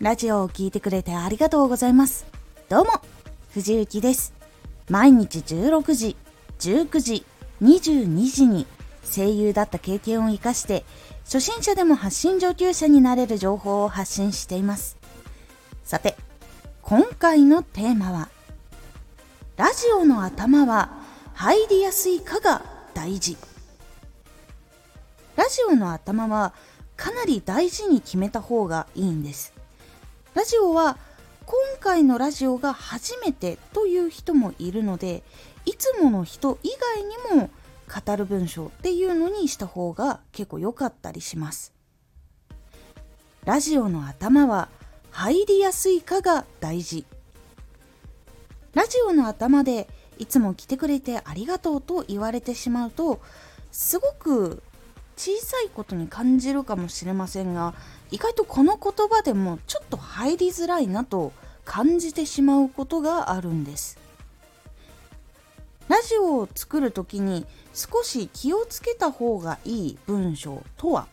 ラジオを聴いてくれてありがとうございます。どうも、藤幸です。毎日16時、19時、22時に声優だった経験を活かして、初心者でも発信上級者になれる情報を発信しています。さて、今回のテーマは、ラジオの頭は入りやすいかが大事。ラジオの頭はかなり大事に決めた方がいいんです。ラジオは今回のラジオが初めてという人もいるのでいつもの人以外にも語る文章っていうのにした方が結構良かったりします。ラジオの頭は入りやすいかが大事。ラジオの頭でいつも来てくれてありがとうと言われてしまうとすごく小さいことに感じるかもしれませんが意外とこの言葉でもちょっと入りづらいなと感じてしまうことがあるんです。ラジオを作る時に少し気をつけた方がいい文章とは？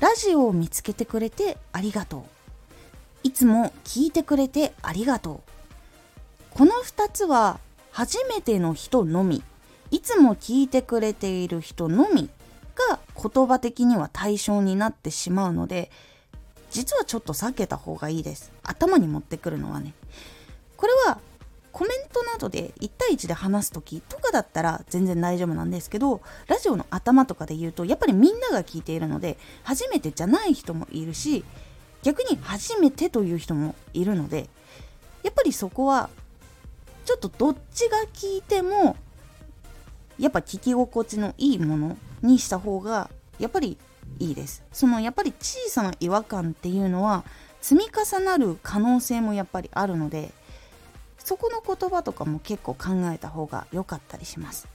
ラジオを見つけてくれてありがとう。いつも聞いてくれてありがとう。この2つは初めての人のみ。いつも聞いてくれている人のみが言葉的には対象になってしまうので実はちょっと避けた方がいいです。頭に持ってくるのはね。これはコメントなどで1対1で話す時とかだったら全然大丈夫なんですけどラジオの頭とかで言うとやっぱりみんなが聞いているので初めてじゃない人もいるし逆に初めてという人もいるのでやっぱりそこはちょっとどっちが聞いてもやっぱ聞き心地のいいものにした方がやっぱりいいです。そのやっぱり小さな違和感っていうのは積み重なる可能性もやっぱりあるのでそこの言葉とかも結構考えた方が良かったりします。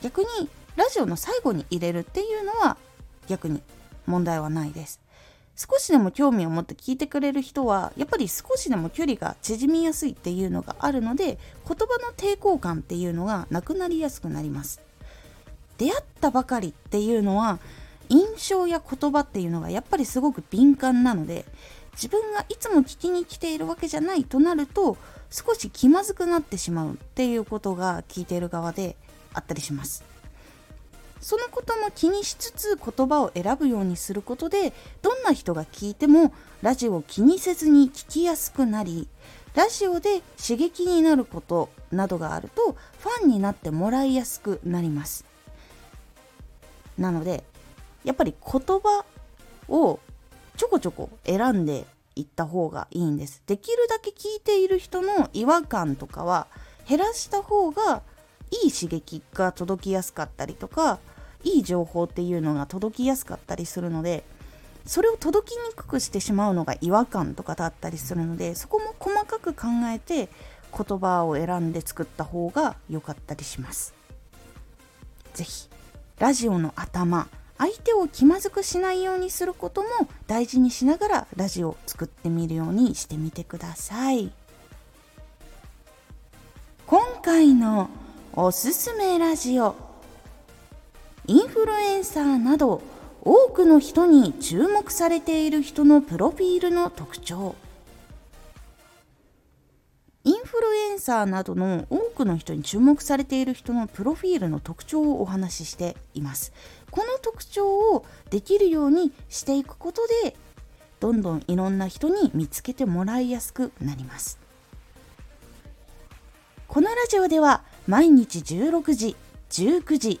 逆にラジオの最後に入れるっていうのは逆に問題はないです。少しでも興味を持って聞いてくれる人はやっぱり少しでも距離が縮みやすいっていうのがあるので言葉の抵抗感っていうのがなくなりやすくなります。出会ったばかりっていうのは印象や言葉っていうのがやっぱりすごく敏感なので自分がいつも聞きに来ているわけじゃないとなると少し気まずくなってしまうっていうことが聞いている側であったりします。そのことも気にしつつ言葉を選ぶようにすることでどんな人が聞いてもラジオを気にせずに聞きやすくなりラジオで刺激になることなどがあるとファンになってもらいやすくなります。なのでやっぱり言葉をちょこちょこ選んでいった方がいいんです。できるだけ聞いている人の違和感とかは減らした方がいい刺激が届きやすかったりとかいい情報っていうのが届きやすかったりするのでそれを届きにくくしてしまうのが違和感とかだったりするのでそこも細かく考えて言葉を選んで作った方が良かったりします。是非ラジオの頭相手を気まずくしないようにすることも大事にしながらラジオを作ってみるようにしてみてください今回のおすすめラジオインフルエンサーなど多くの人に注目されている人のプロフィールの特徴。インフルエンサーなどの多くの人に注目されている人のプロフィールの特徴をお話ししています。この特徴をできるようにしていくことでどんどんいろんな人に見つけてもらいやすくなります。このラジオでは毎日16時19時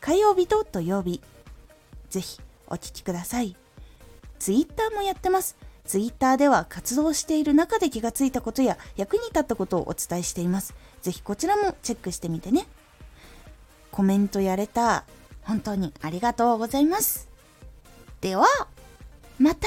火曜日と土曜日。ぜひお聴きください。ツイッターもやってます。ツイッターでは活動している中で気がついたことや役に立ったことをお伝えしています。ぜひこちらもチェックしてみてね。コメントやれた。本当にありがとうございます。では、また